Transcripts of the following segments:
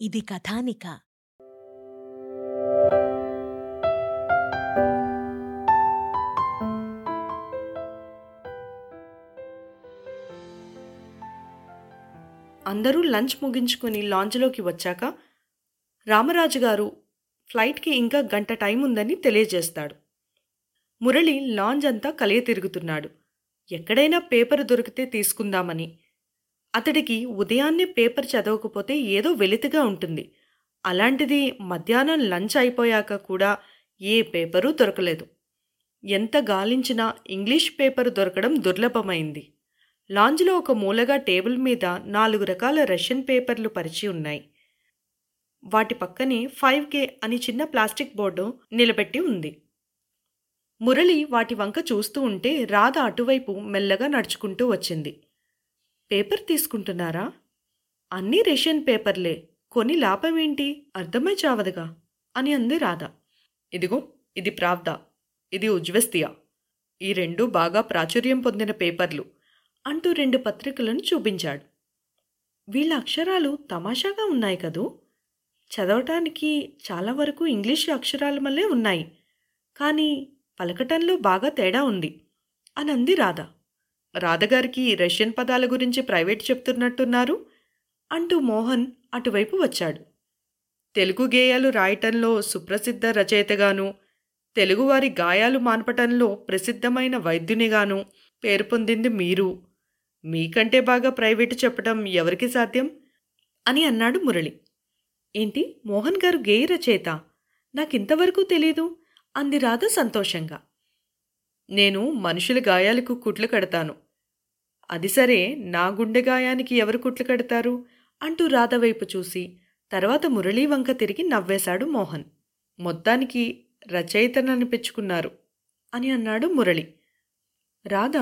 ఇది కథానిక. అందరూ లంచ్ ముగించుకుని లాంజ్లోకి వచ్చాక రామరాజు గారు ఫ్లైట్కి ఇంకా గంట టైం ఉందని తెలియజేస్తాడు. మురళి లాంజ్ అంతా కలియ తిరుగుతున్నాడు ఎక్కడైనా పేపర్ దొరికితే తీసుకుందామని అతడికి ఉదయాన్నే పేపర్ చదవకపోతే ఏదో వెలితిగా ఉంటుంది. అలాంటిది మధ్యాహ్నం లంచ్ అయిపోయాక కూడా ఏ పేపరు దొరకలేదు. ఎంత గాలించినా ఇంగ్లీష్ పేపర్ దొరకడం దుర్లభమైంది. లాంజ్లో ఒక మూలగా టేబుల్ మీద నాలుగు రకాల రష్యన్ పేపర్లు పరిచి ఉన్నాయి. వాటి పక్కనే ఫైవ్ కే అని చిన్న ప్లాస్టిక్ బోర్డు నిలబెట్టి ఉంది. మురళి వాటి వంక చూస్తూ ఉంటే రాధ అటువైపు మెల్లగా నడుచుకుంటూ వచ్చింది. పేపర్ తీసుకుంటున్నారా? అన్నీ రేషన్ పేపర్లే. కొని లాభమేంటి అర్థమై చావదుగా అని అంది రాధ. ఇదిగో ఇది ప్రావ్ద. ఇది ఉజ్వెస్తియా. ఈ రెండు బాగా ప్రాచుర్యం పొందిన పేపర్లు అంటూ రెండు పత్రికలను చూపించాడు. వీళ్ళ అక్షరాలు తమాషాగా ఉన్నాయి కదూ? చదవటానికి చాలా వరకు ఇంగ్లీష్ అక్షరాల వల్లే ఉన్నాయి. కానీ పలకటంలో బాగా తేడా ఉంది అని అంది రాధ. రాధగారికి రష్యన్ పదాల గురించి ప్రైవేట్ చెప్తున్నట్టున్నారు అంటూ మోహన్ అటువైపు వచ్చాడు. తెలుగు గేయాలు రాయటంలో సుప్రసిద్ధ రచయితగాను తెలుగువారి గాయాలు మాన్పటంలో ప్రసిద్ధమైన వైద్యునిగాను పేరు పొందింది మీరు. మీకంటే బాగా ప్రైవేటు చెప్పడం ఎవరికి సాధ్యం? అని అన్నాడు మురళి. ఏంటి మోహన్ గారు గేయ రచయిత? నాకింతవరకు తెలీదు అంది రాధ సంతోషంగా. నేను మనుషుల గాయాలకు కుట్లు కడతాను అది సరే నా గుండెగాయానికి ఎవరు కుట్లు కడతారు? అంటూ రాధవైపు చూసి తర్వాత మురళీ వంక తిరిగి నవ్వేశాడు మోహన్. మొత్తానికి రచయితననిపించుకున్నారు అని అన్నాడు మురళి. రాధ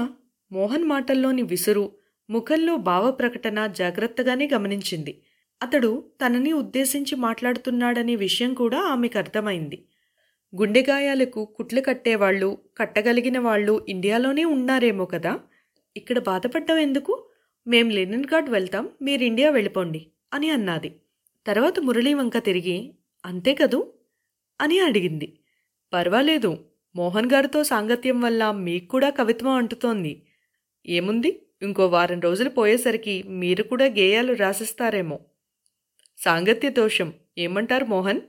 మోహన్ మాటల్లోని విసురు ముఖంలో భావ ప్రకటన జాగ్రత్తగానే గమనించింది. అతడు తనని ఉద్దేశించి మాట్లాడుతున్నాడనే విషయం కూడా ఆమెకు అర్థమైంది. గుండెగాయాలకు కుట్లు కట్టేవాళ్ళు కట్టగలిగిన వాళ్ళు ఇండియాలోనే ఉన్నారేమో కదా? ఇక్కడ బాధపడ్డం ఎందుకు? మేం లెనిన్ గార్డ్ వెళ్తాం మీరు ఇండియా వెళ్ళిపోండి అని అన్నది. తర్వాత మురళీ వంక తిరిగి అంతే కదూ? అని అడిగింది. పర్వాలేదు మోహన్ గారితో సాంగత్యం వల్ల మీకు కూడా కవిత్వం అంటుతోంది. ఏముంది ఇంకో వారం రోజులు పోయేసరికి మీరు కూడా గేయాలు రాసిస్తారేమో. సాంగత్య దోషం ఏమంటారు మోహన్?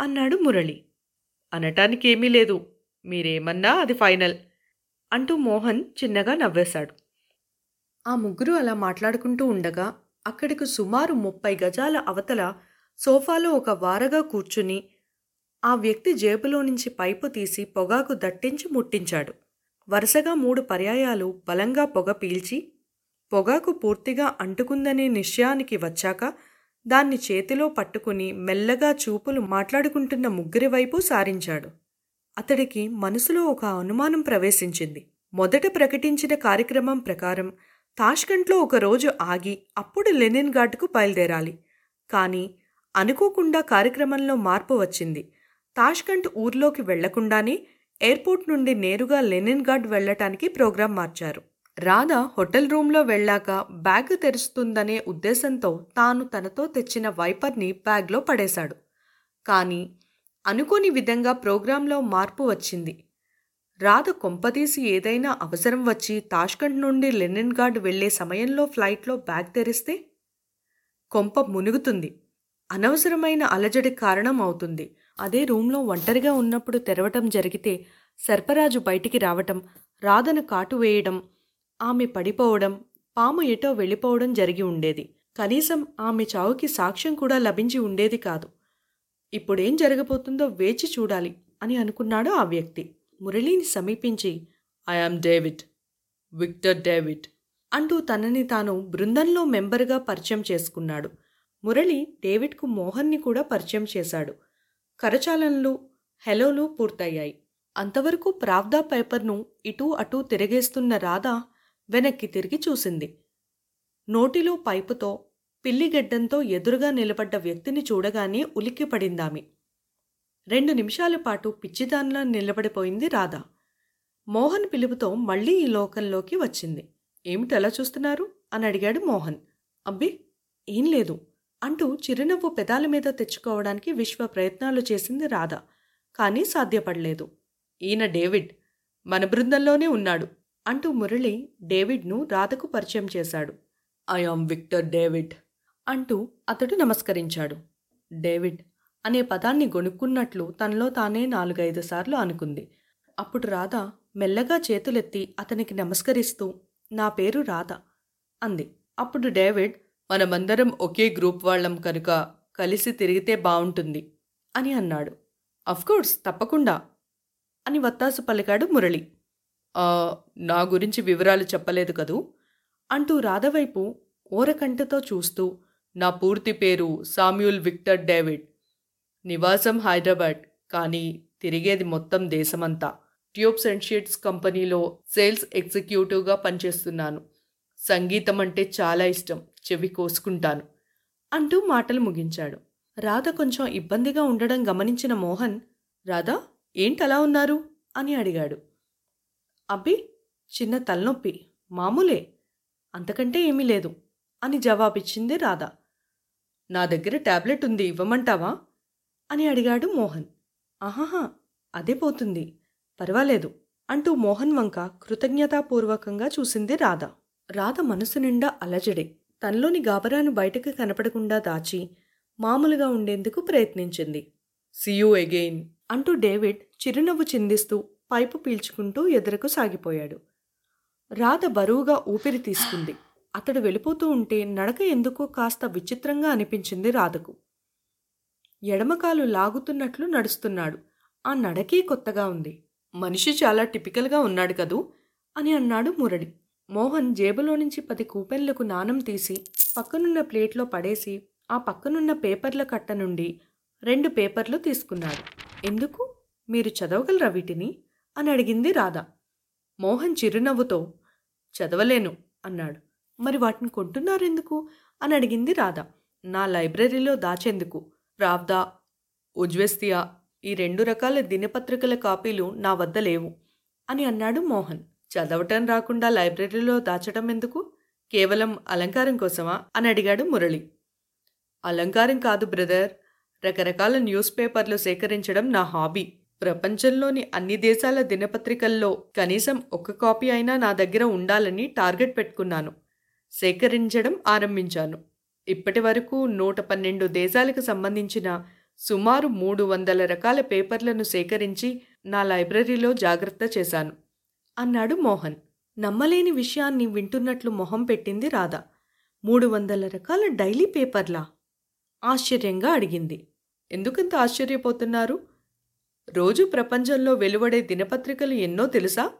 అన్నాడు మురళి. అనటానికి ఏమీ లేదు మీరేమన్నా అది ఫైనల్. అంటూ మోహన్ చిన్నగా నవ్వేశాడు. ఆ ముగ్గురు అలా మాట్లాడుకుంటూ ఉండగా అక్కడికి సుమారు ముప్పై గజాల అవతల సోఫాలో ఒక వారగా కూర్చుని ఆ వ్యక్తి జేబులో నుంచి పైపు తీసి పొగాకు దట్టించి ముట్టించాడు. వరుసగా మూడు పర్యాయాలు బలంగా పొగ పీల్చి పొగాకు పూర్తిగా అంటుకుందనే నిశ్చయానికి వచ్చాక దాన్ని చేతిలో పట్టుకుని మెల్లగా చూపులు మాట్లాడుకుంటున్న ముగ్గురి వైపు సారించాడు. అతడికి మనసులో ఒక అనుమానం ప్రవేశించింది. మొదట ప్రకటించిన కార్యక్రమం ప్రకారం తాష్కంట్లో ఒక రోజు ఆగి అప్పుడు లెనిన్ ఘాట్కు బయలుదేరాలి. కానీ అనుకోకుండా కార్యక్రమంలో మార్పు వచ్చింది. తాష్కంట్ ఊర్లోకి వెళ్ళకుండానే ఎయిర్పోర్ట్ నుండి నేరుగా లెనిన్ ఘాట్ వెళ్ళటానికి ప్రోగ్రాం మార్చారు. రాధ హోటల్ రూంలో వెళ్ళాక బ్యాగ్ తెరుస్తుందనే ఉద్దేశంతో తాను తనతో తెచ్చిన వైపర్ని బ్యాగ్లో పడేశాడు. కానీ అనుకోని విధంగా ప్రోగ్రాంలో మార్పు వచ్చింది. రాధ కొంపదీసి ఏదైనా అవసరం వచ్చి తాష్కండ్ నుండి లెనిన్ గార్డ్ వెళ్ళే సమయంలో ఫ్లైట్లో బ్యాగ్ తెరిస్తే కొంప మునుగుతుంది. అనవసరమైన అలజడి కారణం అవుతుంది. అదే రూంలో ఒంటరిగా ఉన్నప్పుడు తెరవటం జరిగితే సర్పరాజు బయటికి రావటం రాధను కాటు వేయడం ఆమె పడిపోవడం పాము ఎటో వెళ్ళిపోవడం జరిగి ఉండేది. కనీసం ఆమె చావుకి సాక్ష్యం కూడా లభించి ఉండేది కాదు. ఇప్పుడేం జరగబోతుందో వేచి చూడాలి అని అనుకున్నాడు ఆ వ్యక్తి. మురళిని సమీపించి ఐఆమ్ డేవిడ్ విక్టర్ డేవిడ్ అంటూ తనని తాను బృందంలో మెంబర్గా పరిచయం చేసుకున్నాడు. మురళి డేవిడ్కు మోహన్ని కూడా పరిచయం చేశాడు. కరచాలనలు హెలోలు పూర్తయ్యాయి. అంతవరకు ప్రావ్దా పేపర్ను ఇటూ అటూ తిరగేస్తున్న రాధ వెనక్కి తిరిగి చూసింది. నోటిలో పైపుతో పిల్లిగడ్డంతో ఎదురుగా నిలబడ్డ వ్యక్తిని చూడగానే ఉలిక్కిపడిందామె. రెండు నిమిషాల పాటు పిచ్చిదానిలా నిలబడిపోయింది రాధ. మోహన్ పిలుపుతో మళ్ళీ ఈ లోకంలోకి వచ్చింది. ఏమిటి అలా చూస్తున్నారు? అని అడిగాడు మోహన్. అబ్బి ఏం లేదు అంటూ చిరునవ్వు పెదాల మీద తెచ్చుకోవడానికి విశ్వ ప్రయత్నాలు చేసింది రాధ. కానీ సాధ్యపడలేదు. ఈయన డేవిడ్ మన బృందంలోనే ఉన్నాడు అంటూ మురళి డేవిడ్ను రాధకు పరిచయం చేశాడు. I am Victor David. అంటూ అతడు నమస్కరించాడు. డేవిడ్ అనే పదాన్ని గొనుక్కున్నట్లు తనలో తానే నాలుగైదు సార్లు అనుకుంది. అప్పుడు రాధ మెల్లగా చేతులెత్తి అతనికి నమస్కరిస్తూ నా పేరు రాధ అంది. అప్పుడు డేవిడ్ మనమందరం ఒకే గ్రూప్ వాళ్ళం కనుక కలిసి తిరిగితే బావుంటుంది అని అన్నాడు. అఫ్కోర్స్ తప్పకుండా అని వత్తాసు పలికాడు మురళి. నా గురించి వివరాలు చెప్పలేదు కదూ? అంటూ రాధవైపు ఓరకంటతో చూస్తూ నా పూర్తి పేరు సామ్యూల్ విక్టర్ డేవిడ్. నివాసం హైదరాబాద్ కానీ తిరిగేది మొత్తం దేశమంతా. ట్యూబ్స్ అండ్ షీట్స్ కంపెనీలో సేల్స్ ఎగ్జిక్యూటివ్గా పనిచేస్తున్నాను. సంగీతం అంటే చాలా ఇష్టం చెవి కోసుకుంటాను. అంటూ మాటలు ముగించాడు. రాధ కొంచెం ఇబ్బందిగా ఉండడం గమనించిన మోహన్ రాధా ఏంటలా ఉన్నారు? అని అడిగాడు. అబ్బి చిన్న తలనొప్పి మామూలే అంతకంటే ఏమీ లేదు అని జవాబిచ్చింది రాధా. నా దగ్గర టాబ్లెట్ ఉంది ఇవ్వమంటావా? అని అడిగాడు మోహన్. ఆహాహా అదే పోతుంది. పర్వాలేదు అంటూ మోహన్ వంక కృతజ్ఞతాపూర్వకంగా చూసింది రాధ. రాధ మనసు నిండా అలజడే. తనలోని గాబరాను బయటకు కనపడకుండా దాచి మామూలుగా ఉండేందుకు ప్రయత్నించింది. సియూ అగెయిన్ అంటూ డేవిడ్ చిరునవ్వు చిందిస్తూ పైపు పీల్చుకుంటూ ఎదురకు సాగిపోయాడు. రాధ బరువుగా ఊపిరి తీసుకుంది. అతడు వెళ్ళిపోతూ ఉంటే నడక ఎందుకో కాస్త విచిత్రంగా అనిపించింది రాధకు. ఎడమకాలు లాగుతున్నట్లు నడుస్తున్నాడు. ఆ నడకే కొత్తగా ఉంది. మనిషి చాలా టిపికల్గా ఉన్నాడు కదూ? అని అన్నాడు మురడి మోహన్ జేబులో నుంచి పది కూపెన్లకు నాణం తీసి పక్కనున్న ప్లేట్లో పడేసి ఆ పక్కనున్న పేపర్ల కట్ట నుండి రెండు పేపర్లు తీసుకున్నాడు. ఎందుకు? మీరు చదవగలరా వీటిని? అని అడిగింది రాధ. మోహన్ చిరునవ్వుతో చదవలేను అన్నాడు. మరి వాటిని కొంటున్నారెందుకు? అని అడిగింది రాధ. నా లైబ్రరీలో దాచేందుకు. రావ్దా ఉజ్వెస్తియా ఈ రెండు రకాల దినపత్రికల కాపీలు నా వద్ద లేవు అని అన్నాడు మోహన్. చదవటం రాకుండా లైబ్రరీలో దాచటం ఎందుకు? కేవలం అలంకారం కోసమా? అని అడిగాడు మురళి. అలంకారం కాదు బ్రదర్. రకరకాల న్యూస్ పేపర్లు సేకరించడం నా హాబీ. ప్రపంచంలోని అన్ని దేశాల దినపత్రికల్లో కనీసం ఒక్క కాపీ అయినా నా దగ్గర ఉండాలని టార్గెట్ పెట్టుకున్నాను. సేకరించడం ఆరంభించాను. ఇప్పటి వరకు నూట పన్నెండు దేశాలకు సంబంధించిన సుమారు మూడు వందల రకాల పేపర్లను సేకరించి నా లైబ్రరీలో జాగ్రత్త చేశాను. అన్నాడు మోహన్. నమ్మలేని విషయాన్ని వింటున్నట్లు మొహం పెట్టింది రాధ. మూడు వందల రకాల డైలీ పేపర్లా? ఆశ్చర్యంగా అడిగింది. ఎందుకంత ఆశ్చర్యపోతున్నారు? రోజు ప్రపంచంలో వెలువడే దినపత్రికలు ఎన్నో తెలుసా?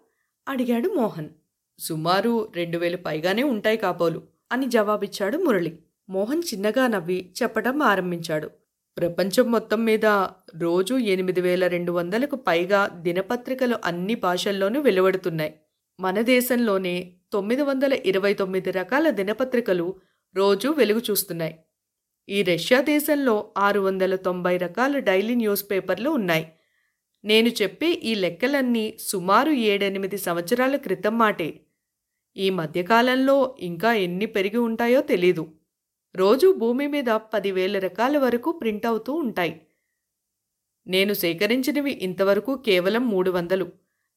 అడిగాడు మోహన్. సుమారు రెండు వేలు పైగానే ఉంటాయి కాబోలు అని జవాబిచ్చాడు మురళి. మోహన్ చిన్నగా నవ్వి చెప్పడం ఆరంభించాడు. ప్రపంచం మొత్తం మీద రోజు ఎనిమిది వేల రెండు వందలకు పైగా దినపత్రికలు అన్ని భాషల్లోనూ వెలువడుతున్నాయి. మన దేశంలోనే తొమ్మిది వందల ఇరవై తొమ్మిది రకాల దినపత్రికలు రోజు వెలుగు చూస్తున్నాయి. ఈ రష్యా దేశంలో ఆరు వందల తొంభై రకాల డైలీ న్యూస్ పేపర్లు ఉన్నాయి. నేను చెప్పే ఈ లెక్కలన్నీ సుమారు ఏడెనిమిది సంవత్సరాల క్రితం మాటే. ఈ మధ్యకాలంలో ఇంకా ఎన్ని పెరిగి ఉంటాయో తెలీదు. రోజు భూమి మీద పదివేల రకాల వరకు ప్రింట్ అవుతూ ఉంటాయి. నేను సేకరించినవి ఇంతవరకు కేవలం మూడు వందలు.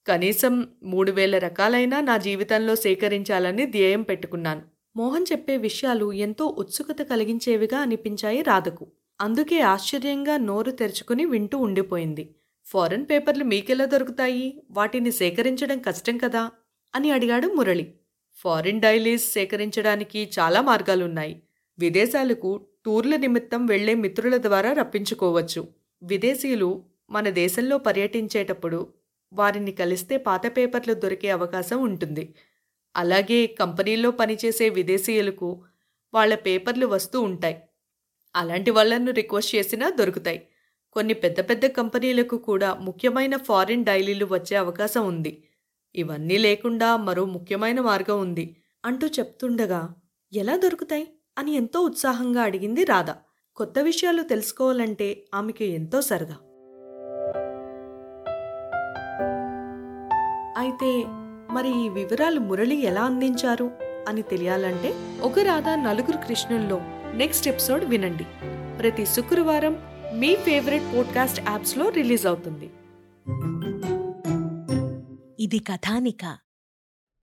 కనీసం మూడు వేల రకాలైనా నా జీవితంలో సేకరించాలని ధ్యేయం పెట్టుకున్నాను. మోహన్ చెప్పే విషయాలు ఎంతో ఉత్సుకత కలిగించేవిగా అనిపించాయి రాధకు. అందుకే ఆశ్చర్యంగా నోరు తెరుచుకుని వింటూ ఉండిపోయింది. ఫారెన్ పేపర్లు మీకెలా దొరుకుతాయి? వాటిని సేకరించడం కష్టం కదా? అని అడిగాడు మురళి. ఫారిన్ డైలీస్ సేకరించడానికి చాలా మార్గాలున్నాయి. విదేశాలకు టూర్ల నిమిత్తం వెళ్ళే మిత్రుల ద్వారా రప్పించుకోవచ్చు. విదేశీయులు మన దేశంలో పర్యటించేటప్పుడు వారిని కలిస్తే పాత పేపర్లు దొరికే అవకాశం ఉంటుంది. అలాగే కంపెనీల్లో పనిచేసే విదేశీయులకు వాళ్ళ పేపర్లు వస్తూ ఉంటాయి. అలాంటి వాళ్ళను రిక్వెస్ట్ చేసినా దొరుకుతాయి. కొన్ని పెద్ద పెద్ద కంపెనీలకు కూడా ముఖ్యమైన ఫారిన్ డైలీలు వచ్చే అవకాశం ఉంది. ఇవన్నీ లేకుండా మరో ముఖ్యమైన మార్గం ఉంది అంటూ చెప్తుండగా ఎలా దొరుకుతాయి? అని ఎంతో ఉత్సాహంగా అడిగింది రాధ. కొత్త విషయాలు తెలుసుకోవాలంటే ఆమెకి ఎంతో సరదా. అయితే మరి ఈ వివరాలు మురళి ఎలా అందించారు అని తెలియాలంటే ఒక రాధ నలుగురు కృష్ణుల్లో నెక్స్ట్ ఎపిసోడ్ వినండి. ప్రతి శుక్రవారం మీ ఫేవరెట్ పోడ్కాస్ట్ యాప్స్లో రిలీజ్ అవుతుంది. ఇది కథానిక.